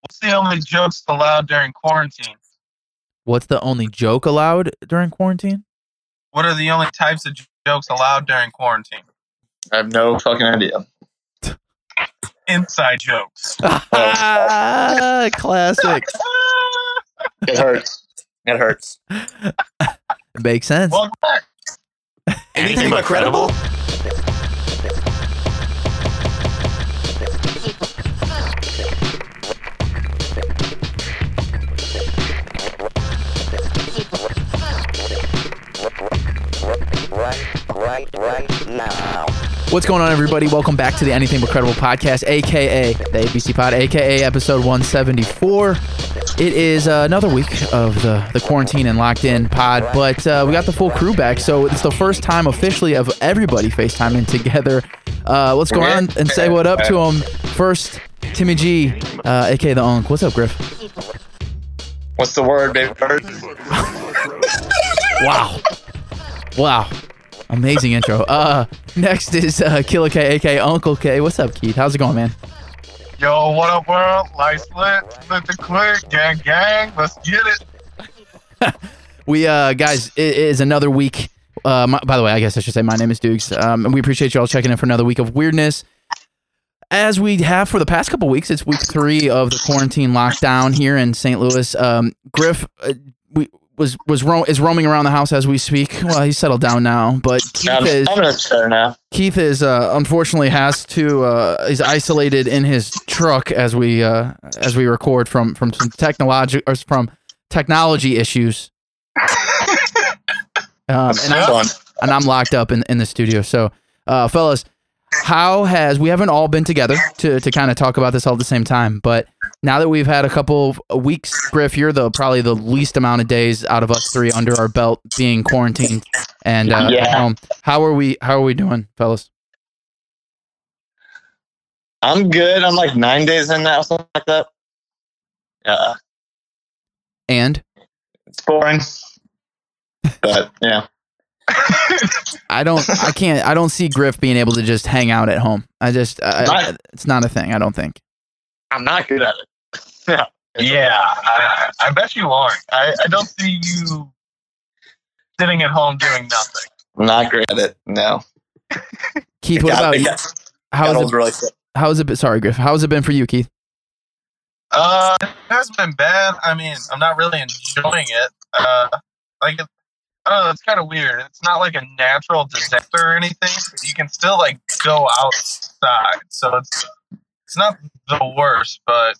What's the only jokes allowed during quarantine? What's the only joke allowed during quarantine? What are the only types of jokes allowed during quarantine? I have no fucking idea. Inside jokes. Ah, Classic. It hurts. It hurts. It makes sense. Welcome back. Anything but credible? What's going on, everybody? Welcome back to the Anything But Credible podcast, aka the ABC Pod, aka episode 174. It is uh, another week of the, the quarantine and locked in pod, but uh, we got the full crew back, so it's the first time officially of everybody FaceTiming together. Uh, let's go around and say what up to them. First, Timmy G, uh, aka the Unk. What's up, Griff? What's the word, baby bird? Wow. Wow. Amazing intro. Uh, next is uh, Killer K, aka Uncle K. What's up, Keith? How's it going, man? Yo, what up, world? Lights lit, lit the click, gang, gang. Let's get it. We uh guys, it is another week. Uh, my, by the way, I guess I should say my name is Dukes. Um, and we appreciate you all checking in for another week of weirdness. As we have for the past couple weeks, it's week three of the quarantine lockdown here in St. Louis. Um, Griff, uh, we was was ro- is roaming around the house as we speak. Well, he's settled down now, but Keith I'm, is I'm in a chair now. Keith is uh, unfortunately has to uh, is isolated in his truck as we uh, as we record from from some technology or from technology issues. Um, and, I'm, and I'm locked up in, in the studio. So, uh, fellas, how has we haven't all been together to, to kind of talk about this all at the same time, but now that we've had a couple of weeks, Griff, you're the probably the least amount of days out of us three under our belt being quarantined. And uh, Yeah. um, how are we? How are we doing, fellas? I'm good. I'm like nine days in now, something like that. Yeah, And it's boring. But yeah, I don't, I can't, I don't see Griff being able to just hang out at home. I just, I, Not- it's not a thing. I don't think. I'm not good at it. yeah. Yeah, I, I bet you aren't. I, I don't see you sitting at home doing nothing. I'm not great at it. No. Keith, what about it you? got- got How's it, really quick. how's it been? Sorry, Griff. How has it been for you, Keith? Uh, it has been bad. I mean, I'm not really enjoying it. Uh, like, it, I don't know, it's kind of weird. It's not like a natural disaster or anything. But you can still like go outside, so it's it's not the worst. But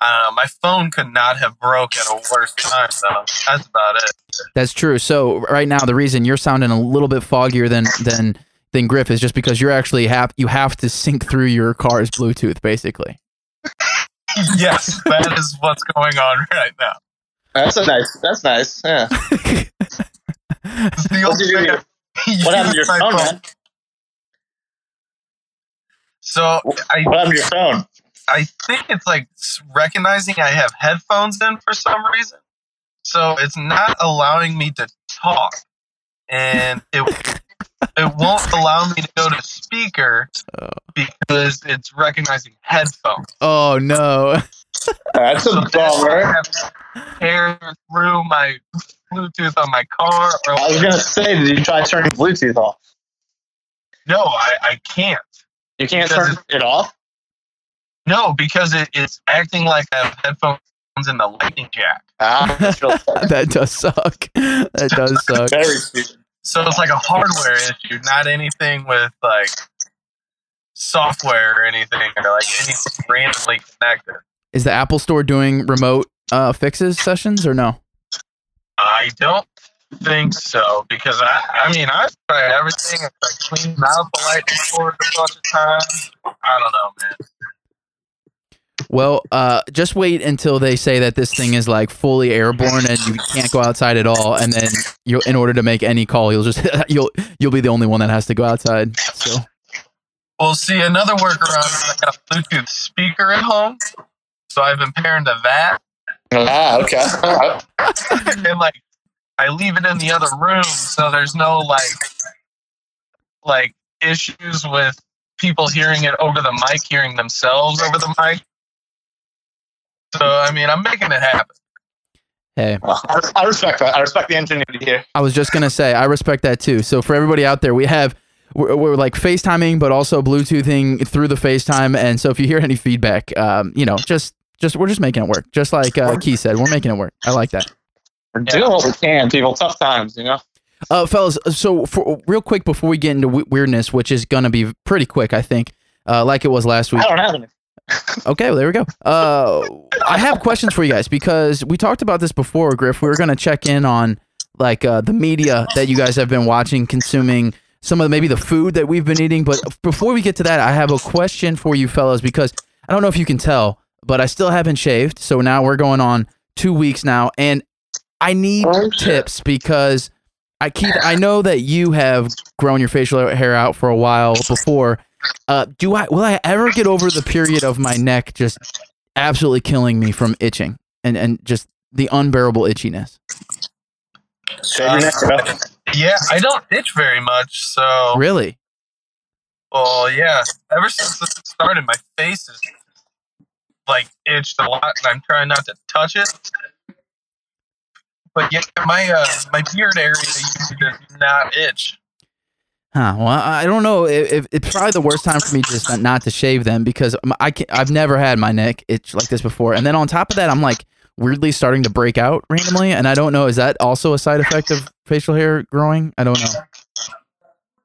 I. My phone could not have broke at a worse time, though. That's about it. That's true. So right now, the reason you're sounding a little bit foggier than than than Griff is just because you're actually have you have to sync through your car's Bluetooth, basically. yes, that is what's going on right now. That's a nice. That's nice. Yeah. What, only did you, way what I use happened to your phone, phone. man? So I What happened to your phone? I think it's like recognizing I have headphones in for some reason. So it's not allowing me to talk. And it it won't allow me to go to speaker because it's recognizing headphones. Oh no! That's a So then I bummer. have to tear through my Bluetooth on my car or I was gonna say, did you try turning Bluetooth off? no, I, I can't. You can't turn it off. No, because it, it's acting like I have headphones in the lightning jack. Ah, that's real sad. that does suck. That does suck. very stupid. So it's like a hardware issue, not anything with like software or anything or like anything randomly connected. Is the Apple Store doing remote uh, fixes sessions or no? I don't think so because I, I mean I've tried everything. I cleaned out the lightning cord a bunch of times. I don't know, man. Well, uh, just wait until they say that this thing is like fully airborne and you can't go outside at all, and then you, in order to make any call, you'll just you'll you'll be the only one that has to go outside. So Well, see, another workaround is I got a Bluetooth speaker at home, so I've been pairing to that, Ah, okay. And like I leave it in the other room, so there's no like like issues with people hearing it over the mic, hearing themselves over the mic. So I mean, I'm making it happen. Hey, Well, I, I respect that. I respect the ingenuity here. I was just gonna say I respect that too. So for everybody out there, we have we're, we're like FaceTiming, but also Bluetoothing through the FaceTime. And so if you hear any feedback, um, you know, just just we're just making it work. Just like uh, Key said, we're making it work. I like that. We're doing what we can, people. Tough times, you know. Uh, fellas, so for real quick before we get into w- weirdness, which is gonna be pretty quick, I think, uh, like it was last week. I don't have any. Okay, well, there we go. Uh, I have questions for you guys because we talked about this before, Griff. We were going to check in on like uh, the media that you guys have been watching, consuming, some of maybe the food that we've been eating. But before we get to that, I have a question for you fellas because I don't know if you can tell, but I still haven't shaved. So now we're going on two weeks now, and I need Oh, tips because I Keith, I know that you have grown your facial hair out for a while before. Uh, do I will I ever get over the period of my neck just absolutely killing me from itching and and just the unbearable itchiness? Shave your neck, bro. Yeah, I don't itch very much. So Really? well, yeah. Ever since this started, my face is like itched a lot, and I'm trying not to touch it. But yeah, my uh, my beard area usually does not itch. Huh. Well, I don't know. If, if it's probably the worst time for me just not, not to shave them because I can, I've never had my neck itch like this before. And then on top of that, I'm like weirdly starting to break out randomly, and I don't know. Is that also a side effect of facial hair growing? I don't know.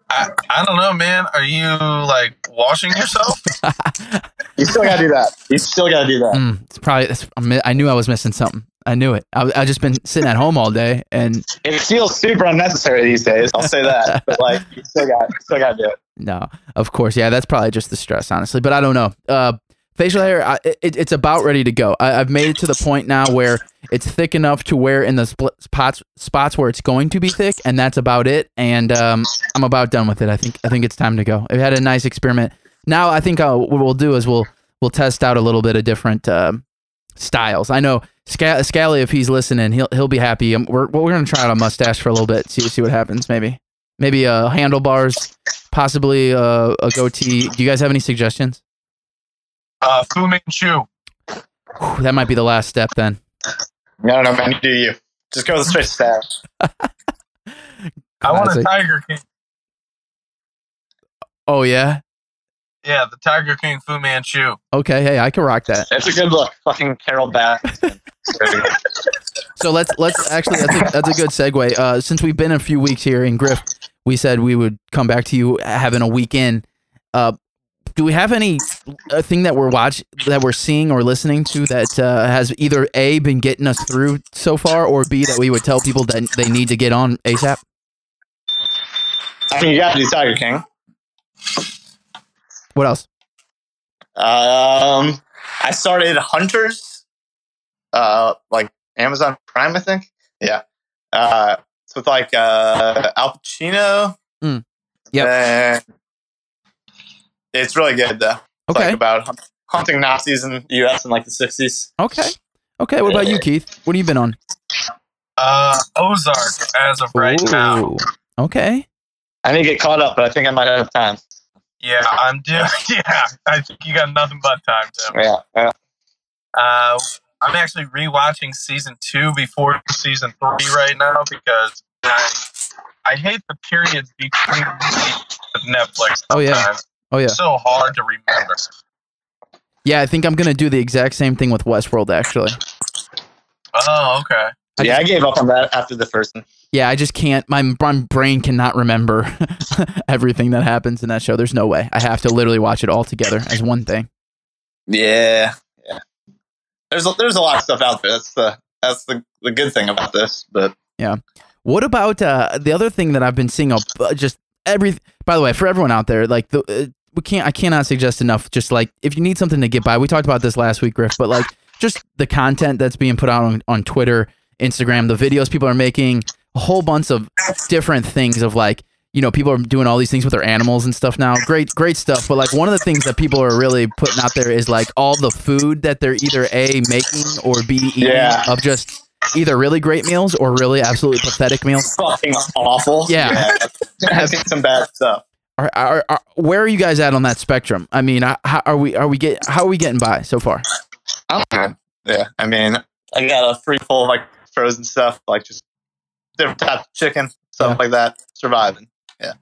I, I don't know, man. Are you like washing yourself? You still gotta do that. You still gotta do that. Mm, it's probably. It's, I knew I was missing something. I knew it. I, I just been sitting at home all day, and It feels super unnecessary these days. I'll say that. but like, you still got, still gotta do it. no, of course, yeah, that's probably just the stress, honestly. But I don't know. Uh, facial hair, I, it, it's about ready to go. I, I've made it to the point now where it's thick enough to where in the spots spots where it's going to be thick, and that's about it. And um, I'm about done with it. I think I think it's time to go. I've had a nice experiment. Now I think uh, what we'll do is we'll we'll test out a little bit of different um styles. I know Scal- Scally, if he's listening, he'll he'll be happy. Um, we're we're gonna try out a mustache for a little bit. See see what happens. Maybe maybe uh, handlebars, possibly uh, a goatee. Do you guys have any suggestions? Uh, Fu Manchu. Whew, that might be the last step then. No, no, man. You do you. Just go with the straight stash. I want a Tiger King. Oh yeah. Yeah, the Tiger King Fu Manchu. Okay. Hey, I can rock that. It's a good look. Fucking Carol Bass. So let's let's actually that's a, that's a good segue. Uh, since we've been a few weeks here in Griff, we said we would come back to you having a weekend. Uh, do we have any uh, thing that we're watch that we're seeing or listening to that uh, has either a been getting us through so far, or b that we would tell people that they need to get on ASAP? I mean, you gotta do Tiger King. What else? Um, I started Hunters, uh, like Amazon Prime, I think. Yeah. Uh, it's with like uh, Al Pacino. Mm. Yep. And it's really good though. It's Okay. like about hun- hunting Nazis in the U.S. in like the '60s. Okay. Okay. What about you, Keith? What have you been on? Uh, Ozark as of right now. Okay. I need to get caught up, but I think I might have time. Yeah, I'm doing. Yeah, I think you got nothing but time, Tim. Yeah. yeah. Uh, I'm actually rewatching season two before season three right now because I I hate the periods between with Netflix. Oh, yeah. Sometimes. Oh yeah. So hard to remember. Yeah, I think I'm gonna do the exact same thing with Westworld. Actually. Oh, okay. I yeah, I gave up on that after the first one. Yeah, I just can't. My, my brain cannot remember everything that happens in that show. There's no way. I have to literally watch it all together as one thing. Yeah, yeah. There's a, there's a lot of stuff out there. That's the that's the, the good thing about this. But yeah, What about uh, the other thing that I've been seeing? Uh, just every. By the way, for everyone out there, like the uh, we can't. I cannot suggest enough. Just like if you need something to get by, we talked about this last week, Griff. But like just the content that's being put out on, on Twitter, Instagram, the videos people are making, a whole bunch of different things of like. You know, people are doing all these things with their animals and stuff now. Great, great stuff. But like one of the things that people are really putting out there is like all the food that they're either a making or b eating Yeah. of just either really great meals or really absolutely pathetic meals. fucking awful. Yeah. I've seen some bad stuff. Are, are, are, where are you guys at on that spectrum? I mean, uh, how are we are we get how are we getting by so far? I'm good. Yeah, I mean, I got a free full of like frozen stuff, like just different types of chicken, stuff Yeah. like that. Surviving. Yeah,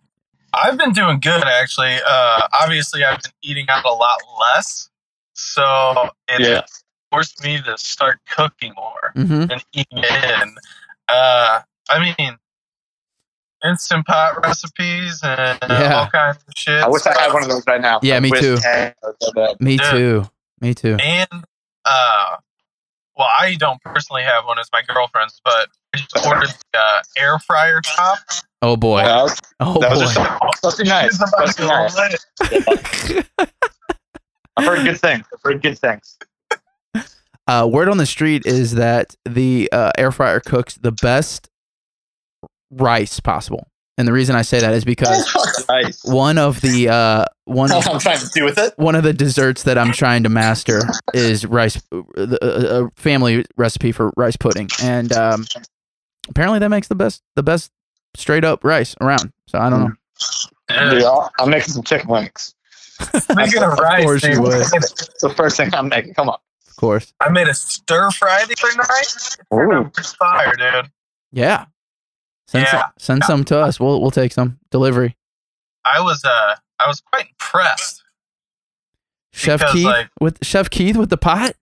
I've been doing good actually. Uh, obviously, I've been eating out a lot less, so it's forced me to start cooking more Mm-hmm. and eating in. Uh, I mean, instant pot recipes and Yeah. all kinds of shit. I wish I had one of those right now. Yeah, me too. egg, so bad. Me Yeah. too. Me too. And uh, well, I don't personally have one as my girlfriend's, but I just ordered the uh, air fryer top. Oh boy. That Oh that was boy. just supposed to nice. It's about Supposed to to be go nice. I've heard good things. I've heard good things. Uh, word on the street is that the uh, air fryer cooks the best rice possible, and the reason I say that is because nice. one of the uh, one What I'm trying to do with it. one of the desserts that I'm trying to master is rice, uh, a a family recipe for rice pudding, and um, apparently that makes the best the best straight up rice around. So I don't know. Dude, I'll- I'm making some chicken wings. Speaking of Of rice, course you would. It's the first thing I'm making. Come on. Of course, I made a stir fry the other night. Ooh. It's fire, dude. yeah. Send Yeah. some, send some to us. We'll we'll take some delivery. I was uh, I was quite impressed. Chef Because, Keith like- with Chef Keith with the pot.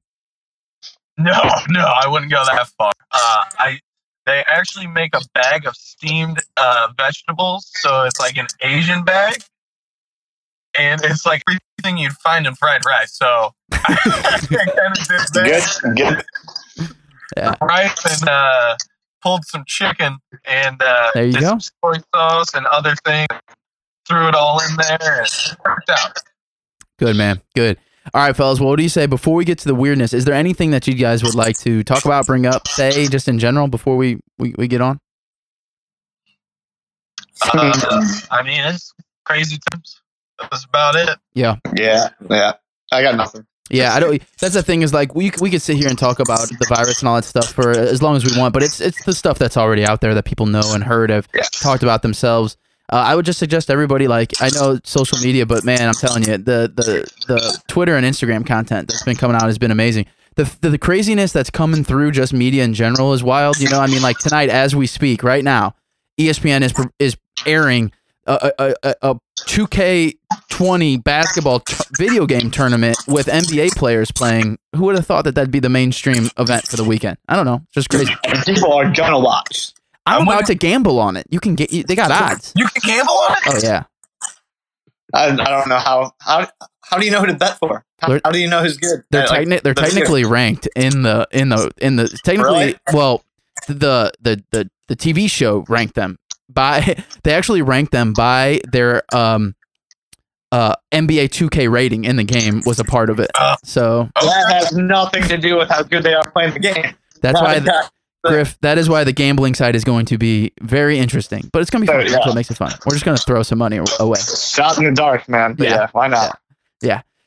No, no, I wouldn't go that far. Uh, I they actually make a bag of steamed uh, vegetables, so it's like an Asian bag, and it's like everything you'd find in fried rice. So I kind of did that. Good. Good. rice and uh, pulled some chicken and uh, There you did go. some soy sauce and other things. Threw it all in there and worked out. Good man. Good. All right, fellas. Well, what do you say before we get to the weirdness? Is there anything that you guys would like to talk about, bring up, say, just in general before we we, we get on? Uh, I mean, it's crazy times. That's about it. Yeah. Yeah. Yeah. I got nothing. Yeah, I don't. That's the thing is like we we could sit here and talk about the virus and all that stuff for as long as we want, but it's it's the stuff that's already out there that people know and heard of, Yeah. talked about themselves. Uh, I would just suggest everybody like I know social media, but man, I'm telling you, the the the Twitter and Instagram content that's been coming out has been amazing. The, the the craziness that's coming through just media in general is wild. You know, I mean, like tonight as we speak, right now, ESPN is is airing a a, a, a 2K20 basketball t- video game tournament with NBA players playing. Who would have thought that that'd be the mainstream event for the weekend? I don't know, just crazy. And people are gonna watch. I'm I'm about to gamble on it. You can get. You, they got odds. You can gamble on it? Oh yeah. I, I don't know how how how do you know who to bet for? How, how do you know who's good? They're like, techni- they're the- technically ranked in the in the in the technically Really? well the the the the TV show ranked them by they actually ranked them by their um uh NBA 2K rating in the game was a part of it. Oh. So that has nothing to do with how good they are playing the game. that's why the, Griff that is why the gambling side is going to be very interesting. But it's going to be fun. Oh, That's what makes it fun. We're just going to throw some money away. shot in the dark, man. But Yeah. yeah, why not?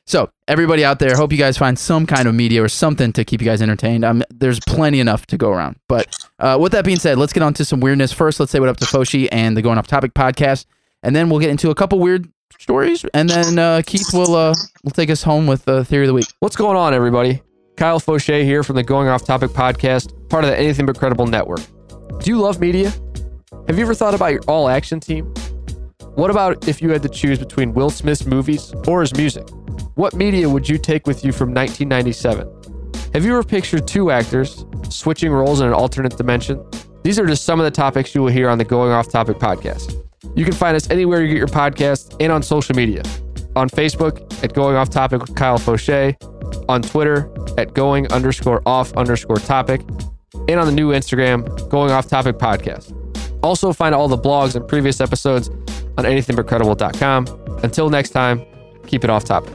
So everybody out there, hope you guys find some kind of media or something to keep you guys entertained. There's plenty enough to go around. But uh, with that being said, let's get on to some weirdness. First, let's say what up to Foshi and the Going Off Topic podcast, and then we'll get into a couple weird stories, and then uh, Keith will uh, will take us home with the theory of the week. What's going on, everybody? Kyle Fauché here from the Going Off Topic podcast, part of the Anything But Credible network. Do you love media? Have you ever thought about your all action team? What about if you had to choose between Will Smith's movies or his music? What media would you take with you from 1997? Have you ever pictured two actors switching roles in an alternate dimension? These are just some of the topics you will hear on the Going Off Topic podcast. You can find us anywhere you get your podcast and on social media. On Facebook at Going Off Topic with Kyle Fauché, on Twitter at going underscore off underscore topic, and on the new Instagram, Going Off Topic Podcast. Also, find all the blogs and previous episodes on anythingbutcredible.com. Until next time, keep it off topic.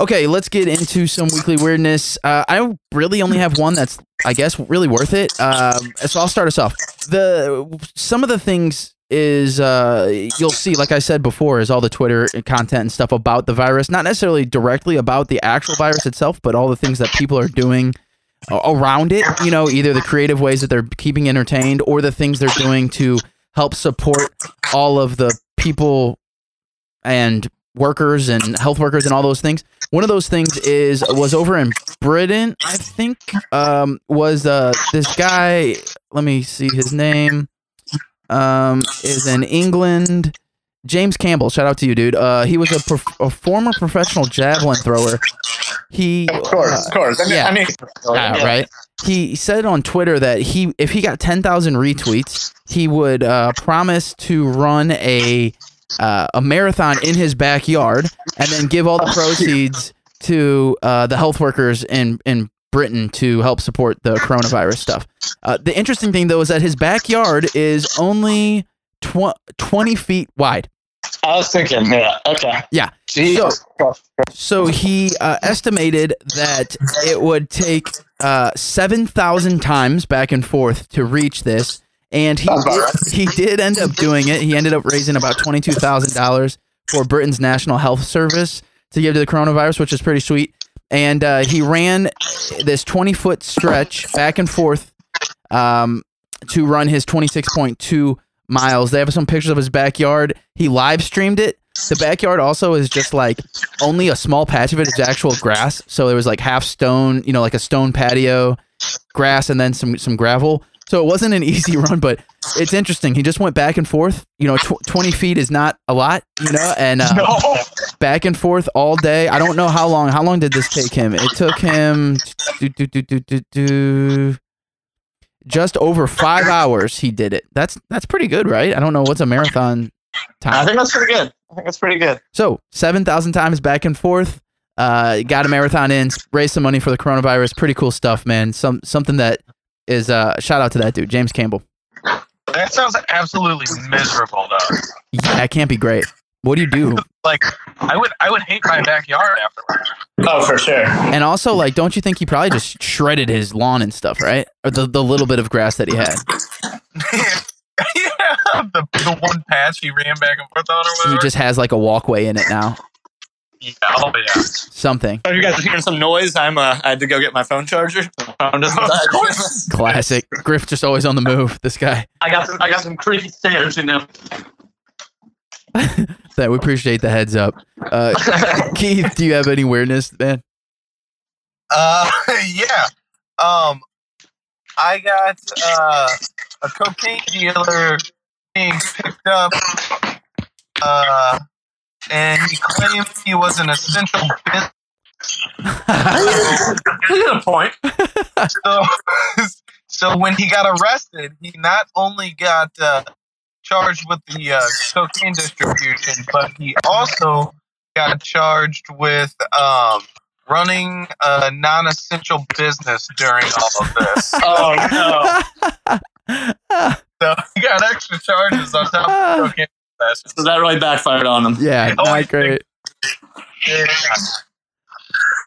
Okay, let's get into some weekly weirdness. Uh, I really only have one that's, I guess, really worth it. Um, so I'll start us off. The some of the things is uh, you'll see, like I said before, is all the Twitter content and stuff about the virus. Not necessarily directly about the actual virus itself, but all the things that people are doing around it. You know, either the creative ways that they're keeping entertained, or the things they're doing to help support all of the people and workers and health workers and all those things. One of those things is was over in Britain, I think. Um, was uh this guy? Let me see his name. Um, is in England. James Campbell, shout out to you, dude. Uh, he was a, prof- a former professional javelin thrower. He, Of course, uh, of course. I mean, yeah. I mean, yeah, right. He said on Twitter that he, if he got ten thousand retweets, he would uh, promise to run a uh, a marathon in his backyard and then give all the proceeds to uh, the health workers in in Britain to help support the coronavirus stuff. Uh, the interesting thing though is that his backyard is only tw- twenty feet wide. I was thinking, yeah, okay. Yeah. Jesus. So he uh, estimated that it would take uh, seven thousand times back and forth to reach this, and he did, right. he did end up doing it. He ended up raising about twenty two thousand dollars for Britain's National Health Service to give to the coronavirus, which is pretty sweet. And uh, he ran this twenty foot stretch back and forth um, to run his twenty six point two miles. They have some pictures of his backyard. He live streamed it. The backyard also is just like only a small patch of it is actual grass. So it was like half stone, you know, like a stone patio, grass, and then some some gravel. So it wasn't an easy run, but it's interesting. He just went back and forth. You know, tw- twenty feet is not a lot, you know, and uh, back and forth all day. I don't know how long. How long did this take him? It took him do, do, do, do, do, do, just over five hours. He did it. That's that's pretty good, right? I don't know what's a marathon time. I think that's pretty good. I think that's pretty good. So seven thousand times back and forth. Uh, got a marathon in, raised some money for the coronavirus. Pretty cool stuff, man. Some something that is uh, shout out to that dude, James Campbell. That sounds absolutely miserable, though. Yeah, it can't be great. What do you do? Like, I would, I would hate my backyard afterwards. Oh, for sure. And also, like, don't you think he probably just shredded his lawn and stuff, right? Or the, the little bit of grass that he had. yeah, the, the one patch he ran back and forth on or He just has like a walkway in it now. Yeah, oh yeah. Something Oh, you guys are hearing some noise? I'm. Uh, I had to go get my phone charger. Phone Of course. classic. Griff just always on the move. This guy. I got some, I got some creepy stairs, you know. That we appreciate the heads up. Uh, Keith, do you have any weirdness, man? Uh, yeah. Um, I got uh, a cocaine dealer being picked up. Uh, and he claimed he was an essential business. You got a point. So, so when he got arrested, he not only got uh, charged with the uh, cocaine distribution, but he also got charged with um, running a non-essential business during all of this. Oh no. So he got extra charges on top of the cocaine possession. So that really backfired on him. yeah, Oh, not great.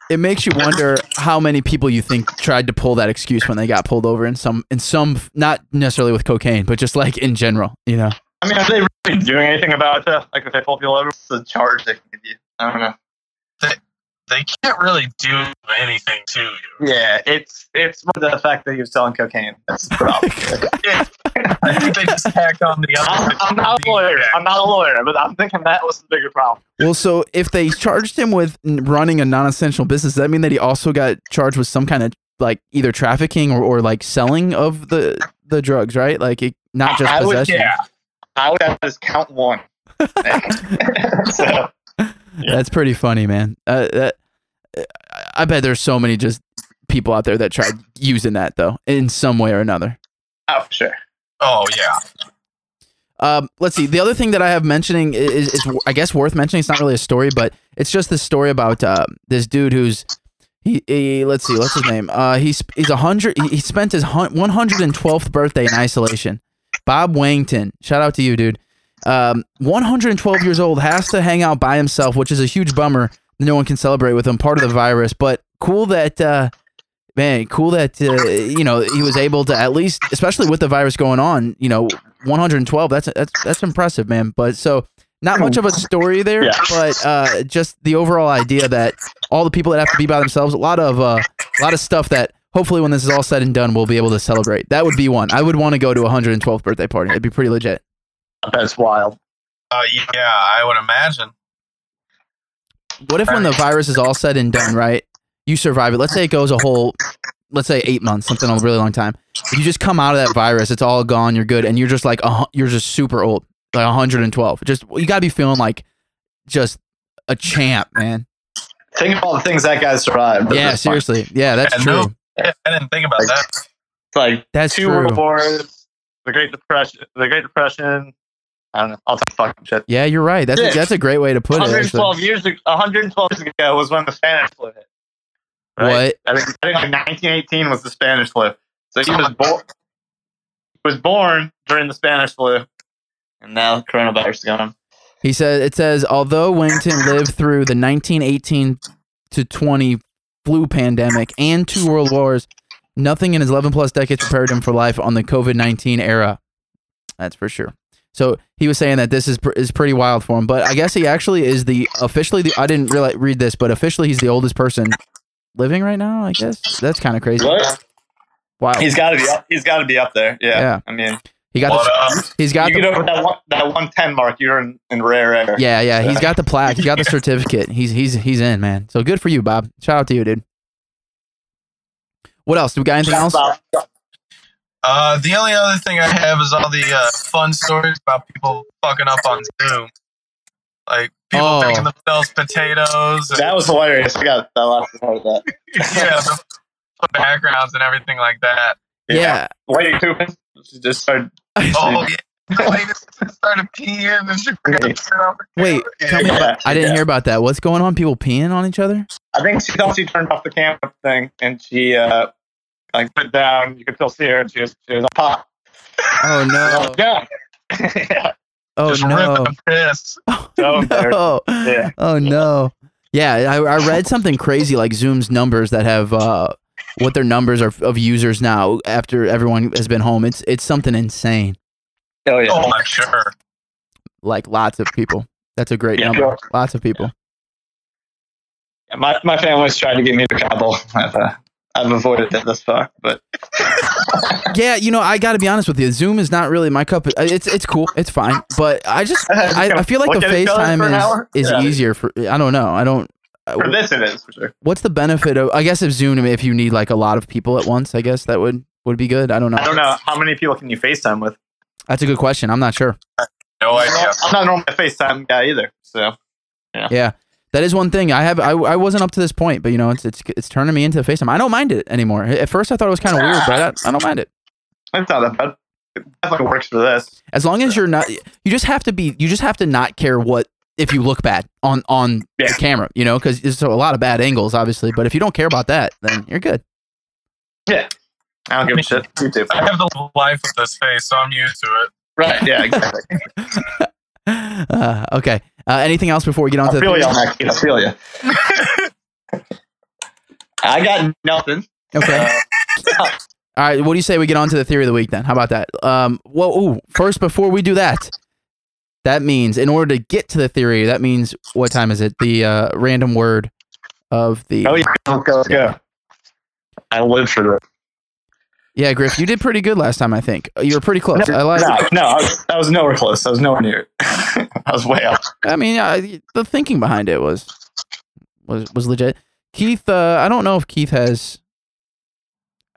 It makes you wonder how many people you think tried to pull that excuse when they got pulled over in some in some not necessarily with cocaine, but just like in general, you know. I mean, are they really doing anything about it? Like, if they pull people over, what's the charge they can give you? I don't know. They can't really do anything to you. Yeah, it's it's more the fact that he was selling cocaine. That's the problem. I think they just tacked on the other. I'm, I'm not a lawyer. I'm not a lawyer, but I'm thinking that was the bigger problem. Well, so if they charged him with running a non-essential business, does that mean that he also got charged with some kind of like either trafficking or, or like selling of the the drugs, right? Like it, not just I would, possession. yeah, I would have this count one. so, That's pretty funny, man. Uh, that, I bet there's so many just people out there that tried using that though in some way or another. oh, for sure. Oh yeah. Um, let's see. The other thing that I have mentioning is, is, I guess, worth mentioning. It's not really a story, but it's just this story about uh, this dude who's he, he. Let's see, what's his name? Uh, he's he's a hundred. He, he spent his one hundred and twelfth birthday in isolation. Bob Weighton, shout out to you, dude. Um, 112 years old has to hang out by himself, which is a huge bummer. No one can celebrate with him. Part of the virus, but cool that uh, man, cool that uh, you know he was able to at least, especially with the virus going on, you know, 112. That's that's that's impressive, man. But so not much of a story there, Yeah. but uh, just the overall idea that all the people that have to be by themselves, a lot of uh, a lot of stuff that hopefully when this is all said and done, we'll be able to celebrate. That would be one. I would want to go to a 112th birthday party. It'd be pretty legit. That's wild. Uh, yeah, I would imagine. what if when the virus is all said and done, right? You survive it. Let's say it goes a whole, let's say eight months, something a really long time. If you just come out of that virus, it's all gone. You're good, and you're just like a, you're just super old, like 112. Just you gotta be feeling like just a champ, man. Think of all the things that guy survived. Yeah, seriously. Yeah, that's Yeah, true. no. Yeah, I didn't think about that. Like That's two true. world wars, the Great Depression, the Great Depression. I don't know. All that fucking shit. Yeah, you're right. That's a, that's a great way to put it. actually. 112 years ago, 112 years ago was when the Spanish flu hit. What? I think, I think like 1918 was the Spanish flu. So he was born. Was born during the Spanish flu, and now coronavirus is going. He said it says although Wellington lived through the 1918 to 20 flu pandemic and two world wars, nothing in his 11 plus decades prepared him for life on the COVID-19 era. That's for sure. So he was saying that this is pr- is pretty wild for him, but I guess he actually is the officially the I didn't really read this, but officially he's the oldest person living right now. I guess that's kind of crazy. What? Wow. He's got to be up. He's got to be up there. Yeah. Yeah. I mean, He got What the, up? Um, he's got you the get over that one, that 110 mark, you're in, in rare air. Yeah, yeah, he's got the plaque. He's got the certificate. He's he's he's in, man. So good for you, Bob. Shout out to you, dude. What else? Do we got anything else? Uh, the only other thing I have is all the uh, fun stories about people fucking up on Zoom. Like people Oh. making themselves potatoes. And, That was hilarious. I got that last part of that. yeah, the backgrounds and everything like that. Yeah. Lady Coopin just started. Oh, yeah. The lady started peeing and she forgot off Wait, tell me Yeah. that. I didn't hear about that. What's going on? People peeing on each other? I think she thought she turned off the camera thing, and she uh, like put it down. You can still see her, and she was she was hot. Oh no! Yeah. yeah. Oh Just no! ripping piss. Oh So no! Yeah. Oh no! Yeah, I, I read something crazy like Zoom's numbers that have uh, what their numbers are of users now after everyone has been home. It's it's something insane. Oh yeah. Oh, I'm sure. Like lots of people. That's a great Yeah. number. Lots of people. My my family's trying to get me to Kabul. I've, uh, avoided it thus far, but Yeah, you know, I got to be honest with you. Zoom is not really my cup. Of, it's it's cool, it's fine, but I just I, I feel like the Look at each other for an FaceTime is is Yeah. easier for. I don't know. I don't. for this it is for sure. What's the benefit of? I guess if Zoom, if you need like a lot of people at once, I guess that would would be good. I don't know. I don't know how many people can you FaceTime with. That's a good question. I'm not sure. No idea. I'm not normally a FaceTime guy either, so Yeah, that is one thing. I have. I, I wasn't up to this point, but you know, it's it's it's turning me into a FaceTime. I don't mind it anymore. At first, I thought it was kind of weird, but I, I don't mind it. it's not that bad. It definitely works for this. As long as you're not, you just have to be. You just have to not care what if you look bad on on Yeah. the camera. You know, because there's a lot of bad angles, obviously. But if you don't care about that, then you're good. Yeah. I don't give a shit. YouTube. I have the life of this face, so I'm used to it. Right. Yeah. Exactly. Uh, okay. Uh, anything else before we get on to I the feel you on that. kid. I feel you. I got nothing. Okay. Uh, All right. What do you say we get on to the theory of the week then? How about that? Um. Well, ooh, first before we do that, that means in order to get to the theory, that means what time is it? The uh, random word of the. oh yeah. Let's go. Let's go. I live for this. Yeah, Griff, you did pretty good last time. I think you were pretty close. I like. No, no, I was, I was nowhere close. I was nowhere near. I was way up. I mean, I, the thinking behind it was was was legit. Keith, uh, I don't know if Keith has.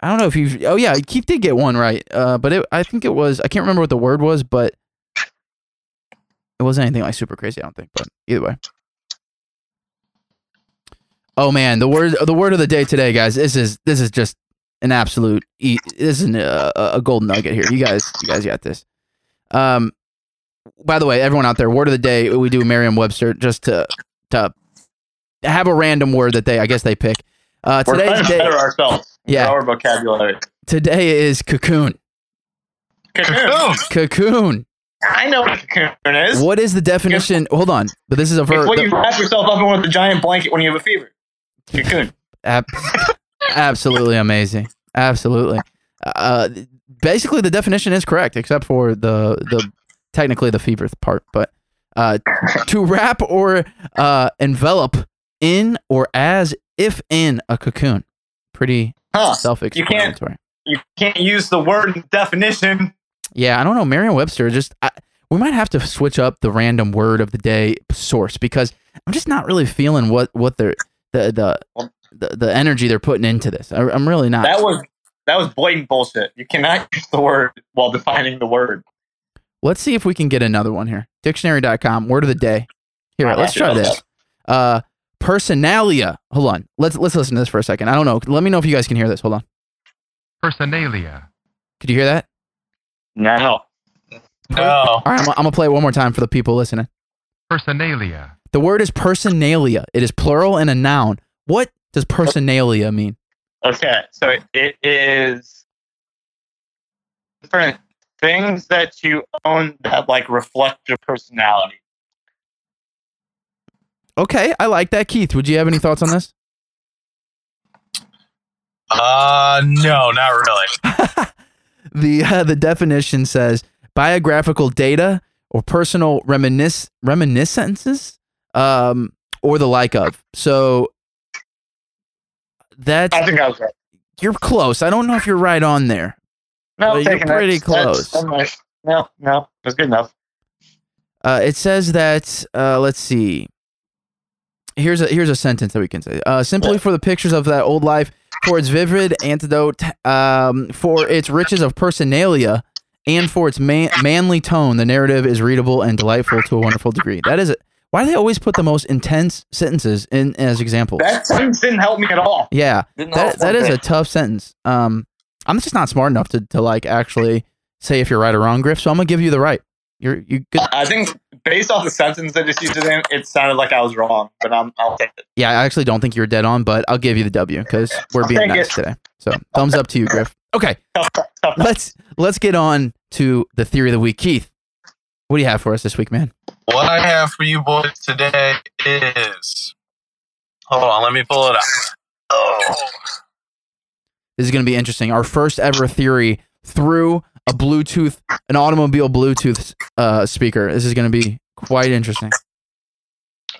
I don't know if you. Oh yeah, Keith did get one right. Uh, but it, I think it was. I can't remember what the word was, but it wasn't anything like super crazy. I don't think. But either way. Oh man, the word the word of the day today, guys. This is this is just an absolute. e- This is a, a golden nugget here. You guys, you guys got this. Um, by the way, everyone out there, word of the day, we do Merriam-Webster just to to have a random word that they, I guess they pick. Uh, today's day, ourselves. Yeah. Our vocabulary. today is cocoon. Cocoon. Cocoon. I know what cocoon is. What is the definition? Hold on, but this is a verb. what you wrap yourself up in with a giant blanket when you have a fever. Cocoon. Ab- absolutely amazing. Absolutely. Uh, basically, the definition is correct, except for the the technically the fever part. But uh, to wrap or uh, envelop in or as if in a cocoon. Pretty Huh. self-explanatory. You can't use the word definition. Yeah, I don't know. Merriam-Webster just I, we might have to switch up the random word of the day source because I'm just not really feeling what what they're the the the, the energy they're putting into this. I, I'm really not. That was that was blatant bullshit. You cannot use the word while defining the word. Let's see if we can get another one here. Dictionary.com, word of the day. Here, Alright, let's try this. Uh, personalia. Hold on. Let's let's listen to this for a second. I don't know. Let me know if you guys can hear this. Hold on. Personalia. Could you hear that? No. No. All right, I'm, I'm gonna play it one more time for the people listening. Personalia. The word is personalia. It is plural and a noun. What does personalia mean? Okay, so it, it is different things that you own that like reflect your personality. Okay, I like that. Keith, would you have any thoughts on this? Uh, no, not really. the uh, the definition says biographical data or personal reminis- reminiscences um, or the like of. So that's I think I was right. you're close. I don't know if you're right on there. No, you're pretty That's- close. that's nice. No, no, that's good enough. Uh, it says that uh, let's see. Here's a here's a sentence that we can say. Uh, simply for the pictures of that old life, for its vivid antidote, um, for its riches of personalia, and for its man- manly tone, the narrative is readable and delightful to a wonderful degree. That is it. Why do they always put the most intense sentences in as examples? That sentence didn't help me at all. yeah, Didn't that help that one is a tough sentence. Um, I'm just not smart enough to to like actually say if you're right or wrong, Griff. So I'm gonna give you the right. You're you good. I think based off the sentence that just used it in, it sounded like I was wrong, but I'm, I'll take it. Yeah, I actually don't think you're dead on, but I'll give you the W because we're being nice it. today. So thumbs up to you, Griff. Okay, Tough, tough, tough. let's let's get on to the theory of the week. Keith, what do you have for us this week, man? What I have for you boys today is. Hold on, let me pull it up. Oh. This is going to be interesting. Our first ever theory through a Bluetooth, an automobile Bluetooth uh, speaker. This is going to be quite interesting.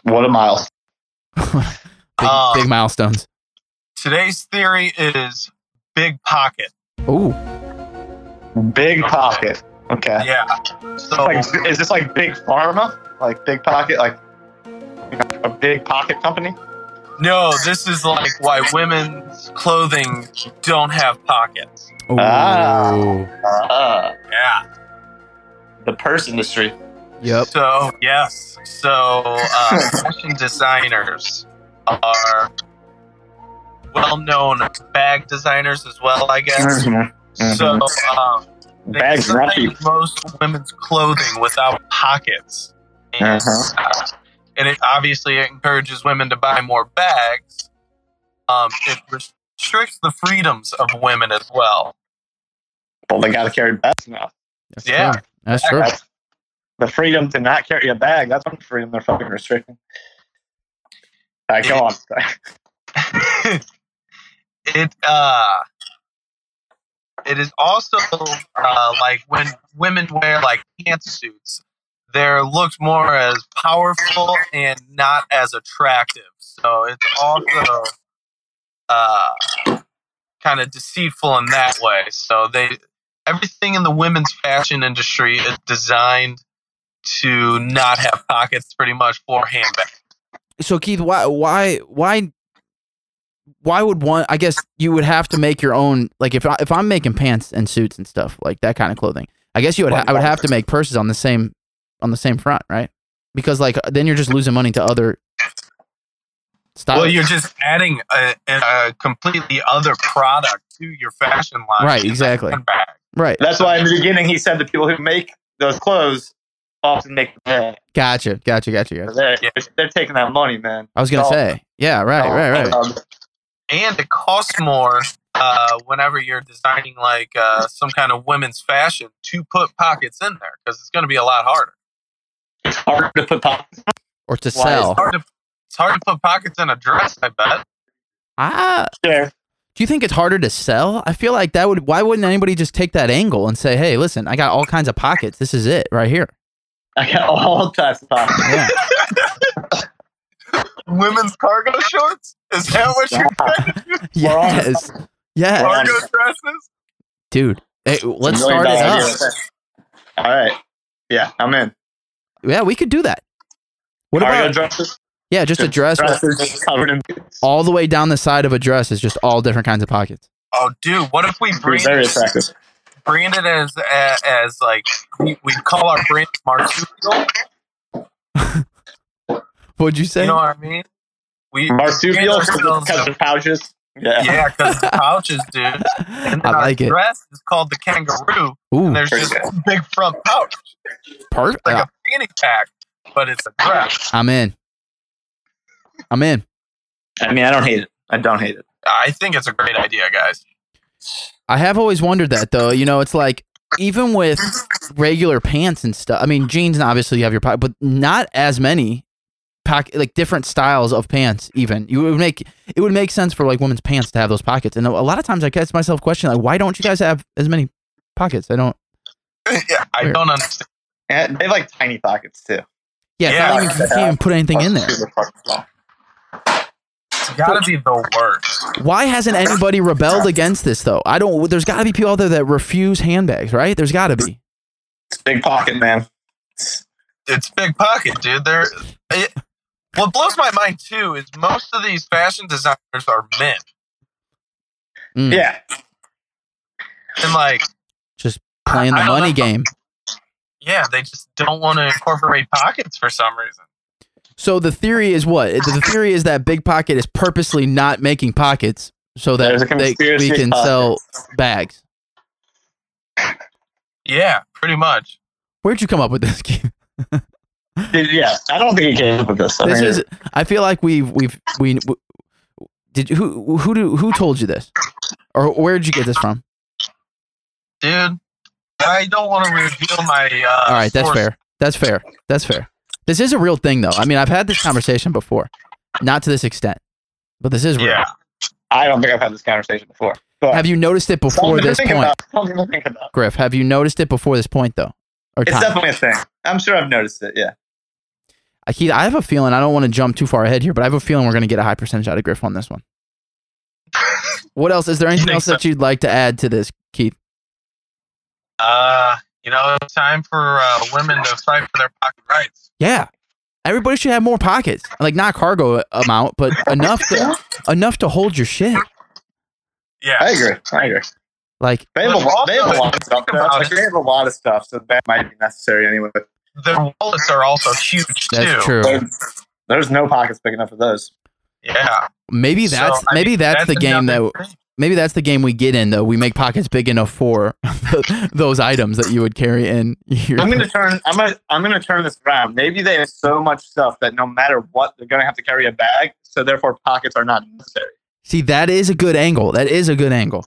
What a mile. big, Um, big milestones. Today's theory is Big Pocket. Ooh, Big pocket. Okay. Yeah. So, Like, is this like big pharma? Like big pocket? Like a big pocket company? no, this is like why women's clothing don't have pockets. Ooh. Ah. Oh. Uh, Yeah. the purse industry. Yep. So, yes. So, uh, fashion designers are well known bag designers as well, I guess. Mhm. So, um, they Bags design rusty. most women's clothing without pockets. And, Uh-huh. uh, and it obviously encourages women to buy more bags. Um, it restricts the freedoms of women as well. Well, they got to carry bags now. That's Yeah. true. That's true. That's the freedom to not carry a bag. That's one freedom they're fucking restricting. All right, go on. it uh it is also uh like when women wear like pantsuits they're looked more as powerful and not as attractive. So it's also uh kind of deceitful in that way. So they everything in the women's fashion industry is designed to not have pockets pretty much for handbags. So Keith, why why why why would one? I guess you would have to make your own. Like if I, if I'm making pants and suits and stuff like that kind of clothing, I guess you would. Ha- I would have to make purses on the same on the same front, right? Because like then you're just losing money to other styles. Well, you're just adding a, a completely other product to your fashion line. Right, exactly. Right. That's why in the beginning he said the people who make those clothes often make the bag. Gotcha. Gotcha. Gotcha. gotcha. They're, Yeah. they're taking that money, man. I was gonna Oh. say, yeah, right, right, right. Um, And it costs more uh, whenever you're designing like uh, some kind of women's fashion to put pockets in there because it's going to be a lot harder. it's hard to put pockets. Or to Why sell. It's hard to, it's hard to put pockets in a dress. I bet. Ah, Sure. do you think it's harder to sell? I feel like that would. Why wouldn't anybody just take that angle and say, "Hey, listen, I got all kinds of pockets. This is it right here." I got all types of pockets. Yeah. Women's cargo shorts? Is that what you're yes. Yes. cargo dresses? Dude. Hey, let's start it dollar up. All right. Yeah, I'm in. Yeah, we could do that. What Cargo about dresses? yeah, just a dress Dresses covered in all the way down the side of a dress is just all different kinds of pockets. Oh, dude, what if we bring brand very attractive. brand it as as, as like we, we call our brand marsupial? What'd you say? You know what I mean? We Marsupial brand ourselves because of pouches. Yeah. Yeah, because pouches, dude. And then I like our it. dress is called the kangaroo, Ooh, and there's just good. a big front pouch, perfect. like a fanny pack, but it's a dress. I'm in. I'm in. I mean, I don't hate it. I don't hate it. I think it's a great idea, guys. I have always wondered that though. You know, it's like even with regular pants and stuff. I mean, jeans obviously you have your pocket, but not as many pack like different styles of pants. Even you would make it would make sense for like women's pants to have those pockets. And a lot of times I catch myself questioning like, why don't you guys have as many pockets? I don't. yeah, I Weird. don't understand. And they have like tiny pockets too. Yeah, Yeah, not even, you can't even put anything in there. Super fucking small. It's got to be the worst. Why hasn't anybody rebelled against this though? I don't. There's got to be people out there that refuse handbags, right? There's got to be. It's big pocket, man. It's big pocket, dude. They're it, what blows my mind too is most of these fashion designers are men, Mm, Yeah. and like, Just playing the money know. game. yeah, they just don't want to incorporate pockets for some reason. So the theory is what? The theory is that Big Pocket is purposely not making pockets so that they, we can pocket. sell bags. Yeah, pretty much. Where'd you come up with this? Keith? Dude, yeah. I don't think he came up with this. I This mean, is. I feel like we've we've we. w did you, who who do, who told you this, or where did you get this from? dude. I don't want to reveal my. Uh, All right, that's source. fair. That's fair. That's fair. This is a real thing, though. I mean, I've had this conversation before, not to this extent, but this is real. Yeah, I don't think I've had this conversation before. But Have you noticed it before something to this think point, About, something to think about. Griff? Have you noticed it before this point, though, or It's time? definitely a thing. I'm sure I've noticed it. Yeah. I, Keith, I have a feeling. I don't want to jump too far ahead here, but I have a feeling we're going to get a high percentage out of Griff on this one. what else? Is there anything else so? that you'd like to add to this, Keith? uh, you know, it's time for uh, women to fight for their pocket rights. Yeah, everybody should have more pockets, like not cargo amount, but enough to enough to hold your shit. Yeah, I agree. I agree. Like, They have, a, lot- they have a lot of stuff. Like, they have a lot of stuff, so that might be necessary anyway. Their oh. wallets are also huge that's too. true. There's, there's no pockets big enough for those. Yeah, Maybe that's So, I maybe mean, that's, the game that thing. maybe that's the game we get in though. We make pockets big enough for those items that you would carry in. Your, I'm gonna turn. I'm gonna. I'm gonna turn this around. Maybe they have so much stuff that no matter what, they're gonna have to carry a bag. So therefore, pockets are not necessary. See, that is a good angle. That is a good angle.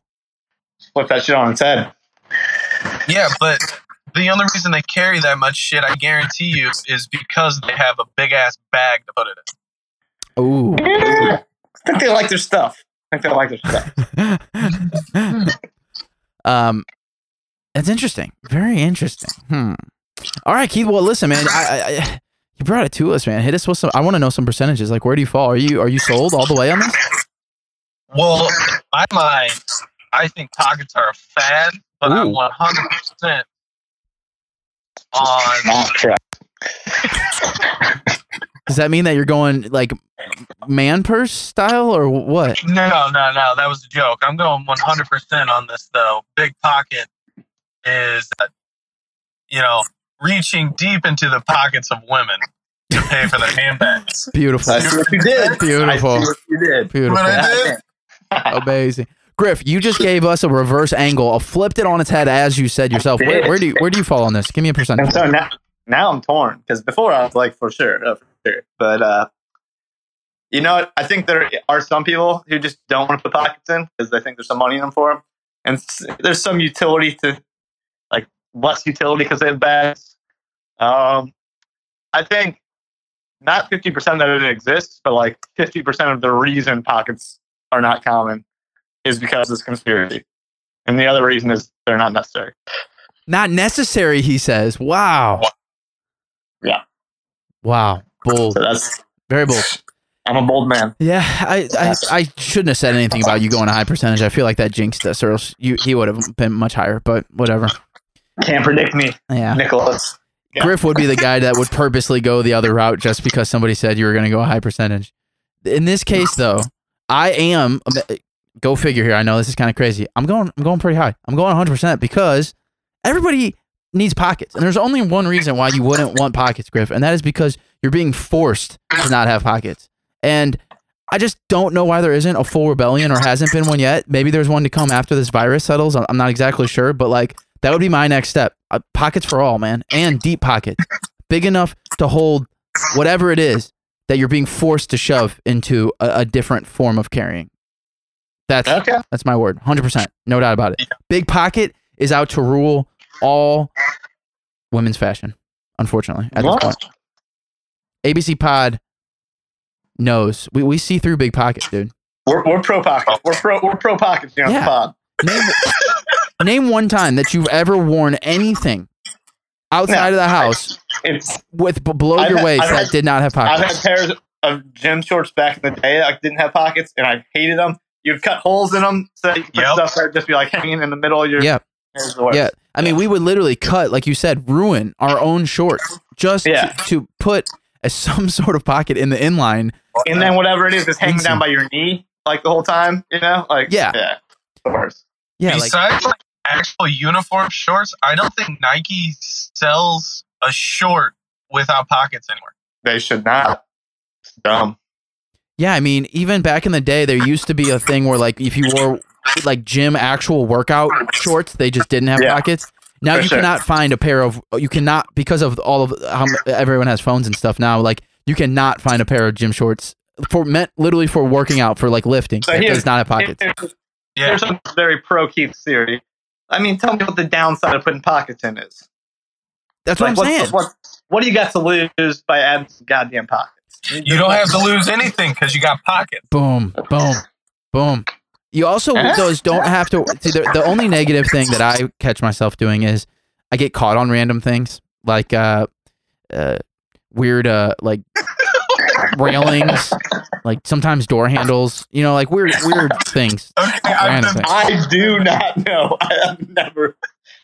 Flip that shit on its head. Yeah, but the only reason they carry that much shit, I guarantee you, is because they have a big ass bag to put it in. Ooh. I think they like their stuff. I think they like their stuff. um, that's interesting. Very interesting. Hmm. All right, Keith. Well, listen, man. I, I, I you brought it to us, man. Hit us with some. I want to know some percentages. Like, where do you fall? Are you are you sold all the way on this? Well, in my mind, I think pockets are a fad, but I'm 100% on. Not. Does that mean that you're going like man purse style or what? No, no, no. That was a joke. I'm going 100% on this, though. Big pocket is, uh, you know, reaching deep into the pockets of women to pay for their handbags. Beautiful. I see what you did. Beautiful. I see what you did. Beautiful. What I did? Amazing. Griff, you just gave us a reverse angle, a flipped it on its head as you said yourself. Where, where do you where do you fall on this? Give me a percentage. And so now, now I'm torn because before I was like for sure, uh, for sure. But uh, you know. I think there are some people who just don't want to put pockets in because they think there's some money in them for them, and there's some utility to like less utility because they have bags. Um, I think not 50% that it exists, but like 50% of the reason pockets are not common is because it's conspiracy. And the other reason is they're not necessary. Not necessary, he says. Wow. Yeah. Wow. Bold. So that's, Very bold. I'm a bold man. Yeah, I, I I shouldn't have said anything about you going a high percentage. I feel like that jinxed us, or else you he would have been much higher. But whatever. Can't predict me, Yeah. Nicholas. Yeah. Griff would be the guy that would purposely go the other route just because somebody said you were going to go a high percentage. In this case, though, I am. Go figure here. I know this is kind of crazy. I'm going. I'm going pretty high. I'm going 100 percent because everybody needs pockets, and there's only one reason why you wouldn't want pockets, Griff, and that is because you're being forced to not have pockets. And I just don't know why there isn't a full rebellion or hasn't been one yet. Maybe there's one to come after this virus settles. I'm not exactly sure, but like that would be my next step. Uh, pockets for all, man, and deep pockets, big enough to hold whatever it is that you're being forced to shove into a, a different form of carrying. That's Okay. that's my word, hundred percent, no doubt about it. Big pocket is out to rule all women's fashion. Unfortunately, at this point, ABC Pod knows we, we see through big pockets, dude. We're, we're pro pocket. We're pro. We're pro pockets here Yeah. the pod. Name name one time that you've ever worn anything outside of the house It's. with below I've your had- waist I've that had- did not have pockets. I've had pairs of gym shorts back in the day that didn't have pockets, and I hated them. You'd cut holes in them so you put Yep. stuff that would just be like hanging in the middle of your. Yeah. It was the worst. Yeah, I mean, we would literally cut, like you said, ruin our own shorts just Yeah. to, to put a, some sort of pocket in the inline. And then whatever it is is hanging down by your knee like the whole time. You know, like Yeah. yeah, the worst. Yeah, like Besides like, actual uniform shorts, I don't think Nike sells a short without pockets anymore. They should not. It's dumb. Yeah, I mean, even back in the day, there used to be a thing where like if you wore like gym actual workout shorts, they just didn't have Yeah. pockets. Now For you sure. cannot find a pair of you cannot because of all of how everyone has phones and stuff now. Like you cannot find a pair of gym shorts for meant literally for working out for like lifting. So that here's- does not have pockets. Here's, Yeah, here's a very pro Keith theory. I mean, tell me what the downside of putting pockets in is. That's what Like, I'm what's- saying. What, what do you got to lose by adding some goddamn pockets? You don't have to lose anything because you got pockets. Boom, boom, boom. You also Huh? those don't have to. See, the, the only negative thing that I catch myself doing is I get caught on random things like uh, uh, weird uh, like railings, like sometimes door handles. You know, like weird weird things. Okay, I've Random been, things. I do not know. I have never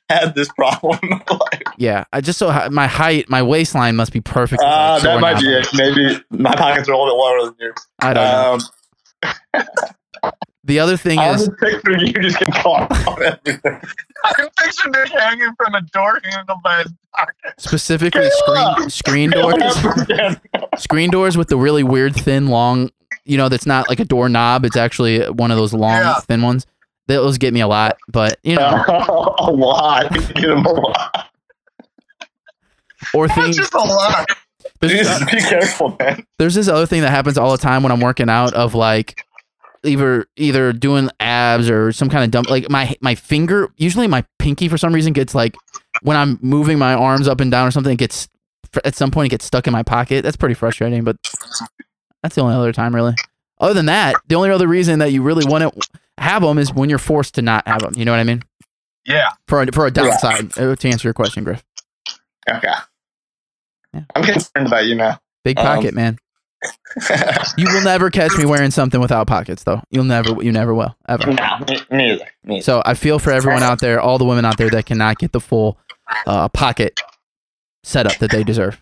had this problem. like, Yeah, I just so ha- my height, my waistline must be perfect. with, uh, like, that door might be it. Maybe my pockets are a little bit lower than yours. I don't know. Um, The other thing I is was picturing you just getting caught on everything. I can picture Nick hanging from a door handle by his pocket. specifically screen screen doors. Screen doors with the really weird thin long you know that's not like a doorknob. it's actually one of those long Yeah. thin ones those get me a lot but you know a lot. Get them a lot. or That's things just a lot. there's, Jesus, be careful, man. there's this other thing that happens all the time when i'm working out of like either either doing abs or some kind of dump like my my finger usually my pinky for some reason gets like when i'm moving my arms up and down or something it gets at some point it gets stuck in my pocket that's pretty frustrating but that's the only other time really other than that the only other reason that you really want to have them is when you're forced to not have them you know what i mean Yeah. for a, for a downside uh, to answer your question griff Okay. Yeah. I'm concerned about you now. big Um, pocket man you will never catch me wearing something without pockets though you'll never you never will ever no, me, me either. Me either. So I feel for everyone out there, all the women out there that cannot get the full uh, pocket setup that they deserve.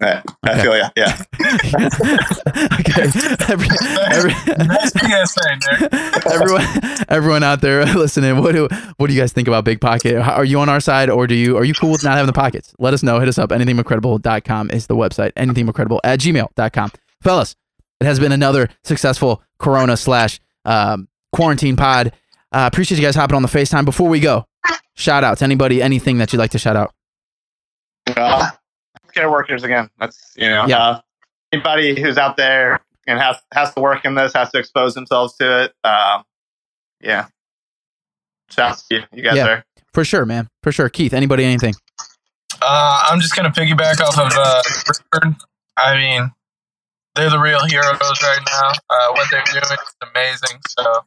Yeah, I feel ya. Yeah. okay. Every, every, Nice PSA, Nick. everyone, everyone out there listening, what do what do you guys think about Big Pocket? Are you on our side, or do you are you cool with not having the pockets? Let us know. Hit us up. Anythingbutcredible.com is the website. Anythingbutcredible at gmail.com. Fellas, it has been another successful Corona slash um, quarantine pod. Uh, appreciate you guys hopping on the FaceTime. Before we go, shout out to Anybody, anything that you'd like to shout out? Uh, care workers again. That's you know. Yeah. Uh, anybody who's out there and has has to work in this has to expose themselves to it. Um, yeah. Shouts to you. You guys Yeah. are. For sure, man. For sure. Keith, anybody, anything? Uh, I'm just gonna piggyback off of uh, Richard. I mean, they're the real heroes right now. Uh, what they're doing is amazing. So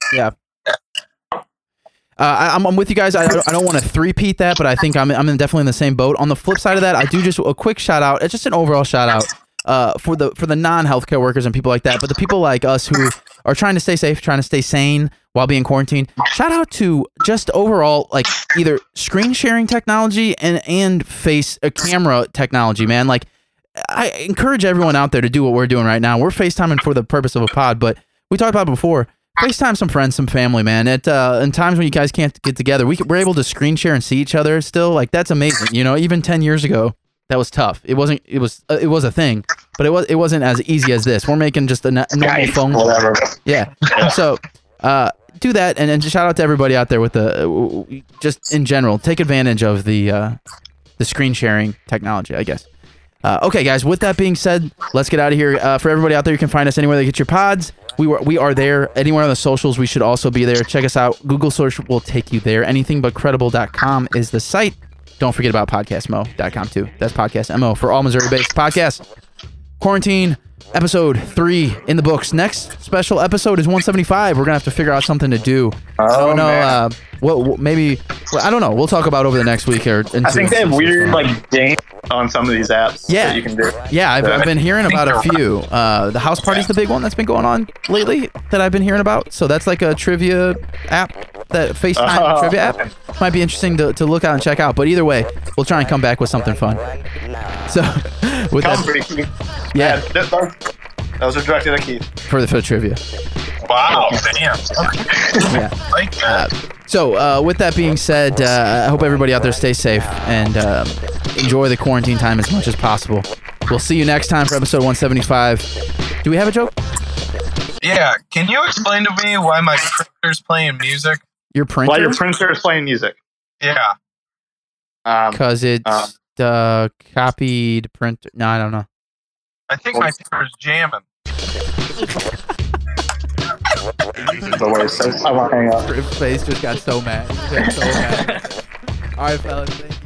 Uh, I, I'm, I'm with you guys. I, I don't want to three-peat that, but I think I'm, I'm in definitely in the same boat. On the flip side of that, I do just a quick shout out, it's just an overall shout out uh, for the for the non-healthcare workers and people like that, but the people like us who are trying to stay safe, trying to stay sane while being quarantined. Shout out to just overall like either screen sharing technology and and face a camera technology, man. Like I encourage everyone out there to do what we're doing right now. We're FaceTiming for the purpose of a pod, but we talked about before. FaceTime some friends, some family, man. At uh, in times when you guys can't get together, we we're able to screen share and see each other. Still, like that's amazing. You know, even ten years ago, that was tough. It wasn't. It was. Uh, it was a thing, but it was. It wasn't as easy as this. We're making just a n- normal phone. call. Yeah. So, uh, do that, and then just shout out to everybody out there with the, uh, just in general, take advantage of the, uh, the screen sharing technology, I guess. Uh, okay, guys. With that being said, let's get out of here. Uh, for everybody out there, you can find us anywhere they get your pods. We were, we are there. Anywhere on the socials, we should also be there. Check us out. Google search will take you there. anything but Anythingbutcredible.com is the site. Don't forget about podcastmo.com too. That's podcast mo for all Missouri-based podcasts. Quarantine episode three in the books. Next special episode is 175. We're gonna have to figure out something to do. Oh, I don't know. Uh, what, what maybe well, I don't know. We'll talk about over the next week or. I think they have weird like games on some of these apps Yeah. that you can do. Yeah, I've, I've been hearing about a few. Uh, the house party's the big one that's been going on lately that I've been hearing about. So that's like a trivia app, that FaceTime Oh. trivia app. Might be interesting to, to look out and check out. But either way, we'll try and come back with something fun. So with that, Keith. yeah, th- those, those are directed at Keith. for the for the trivia. Wow, damn. Yeah. Like that. So, uh, with that being said, uh, I hope everybody out there stays safe and um, enjoy the quarantine time as much as possible. We'll see you next time for episode 175. Do we have a joke? Yeah, can you explain to me why my printer's playing music? Your printer? Why your printer is playing music. Yeah. Um, Because it's Um, the copied printer. No, I don't know. I think oh. my printer's jamming. the way it says, I want to hang up. Face just got so mad. Got so mad. All right, fellas.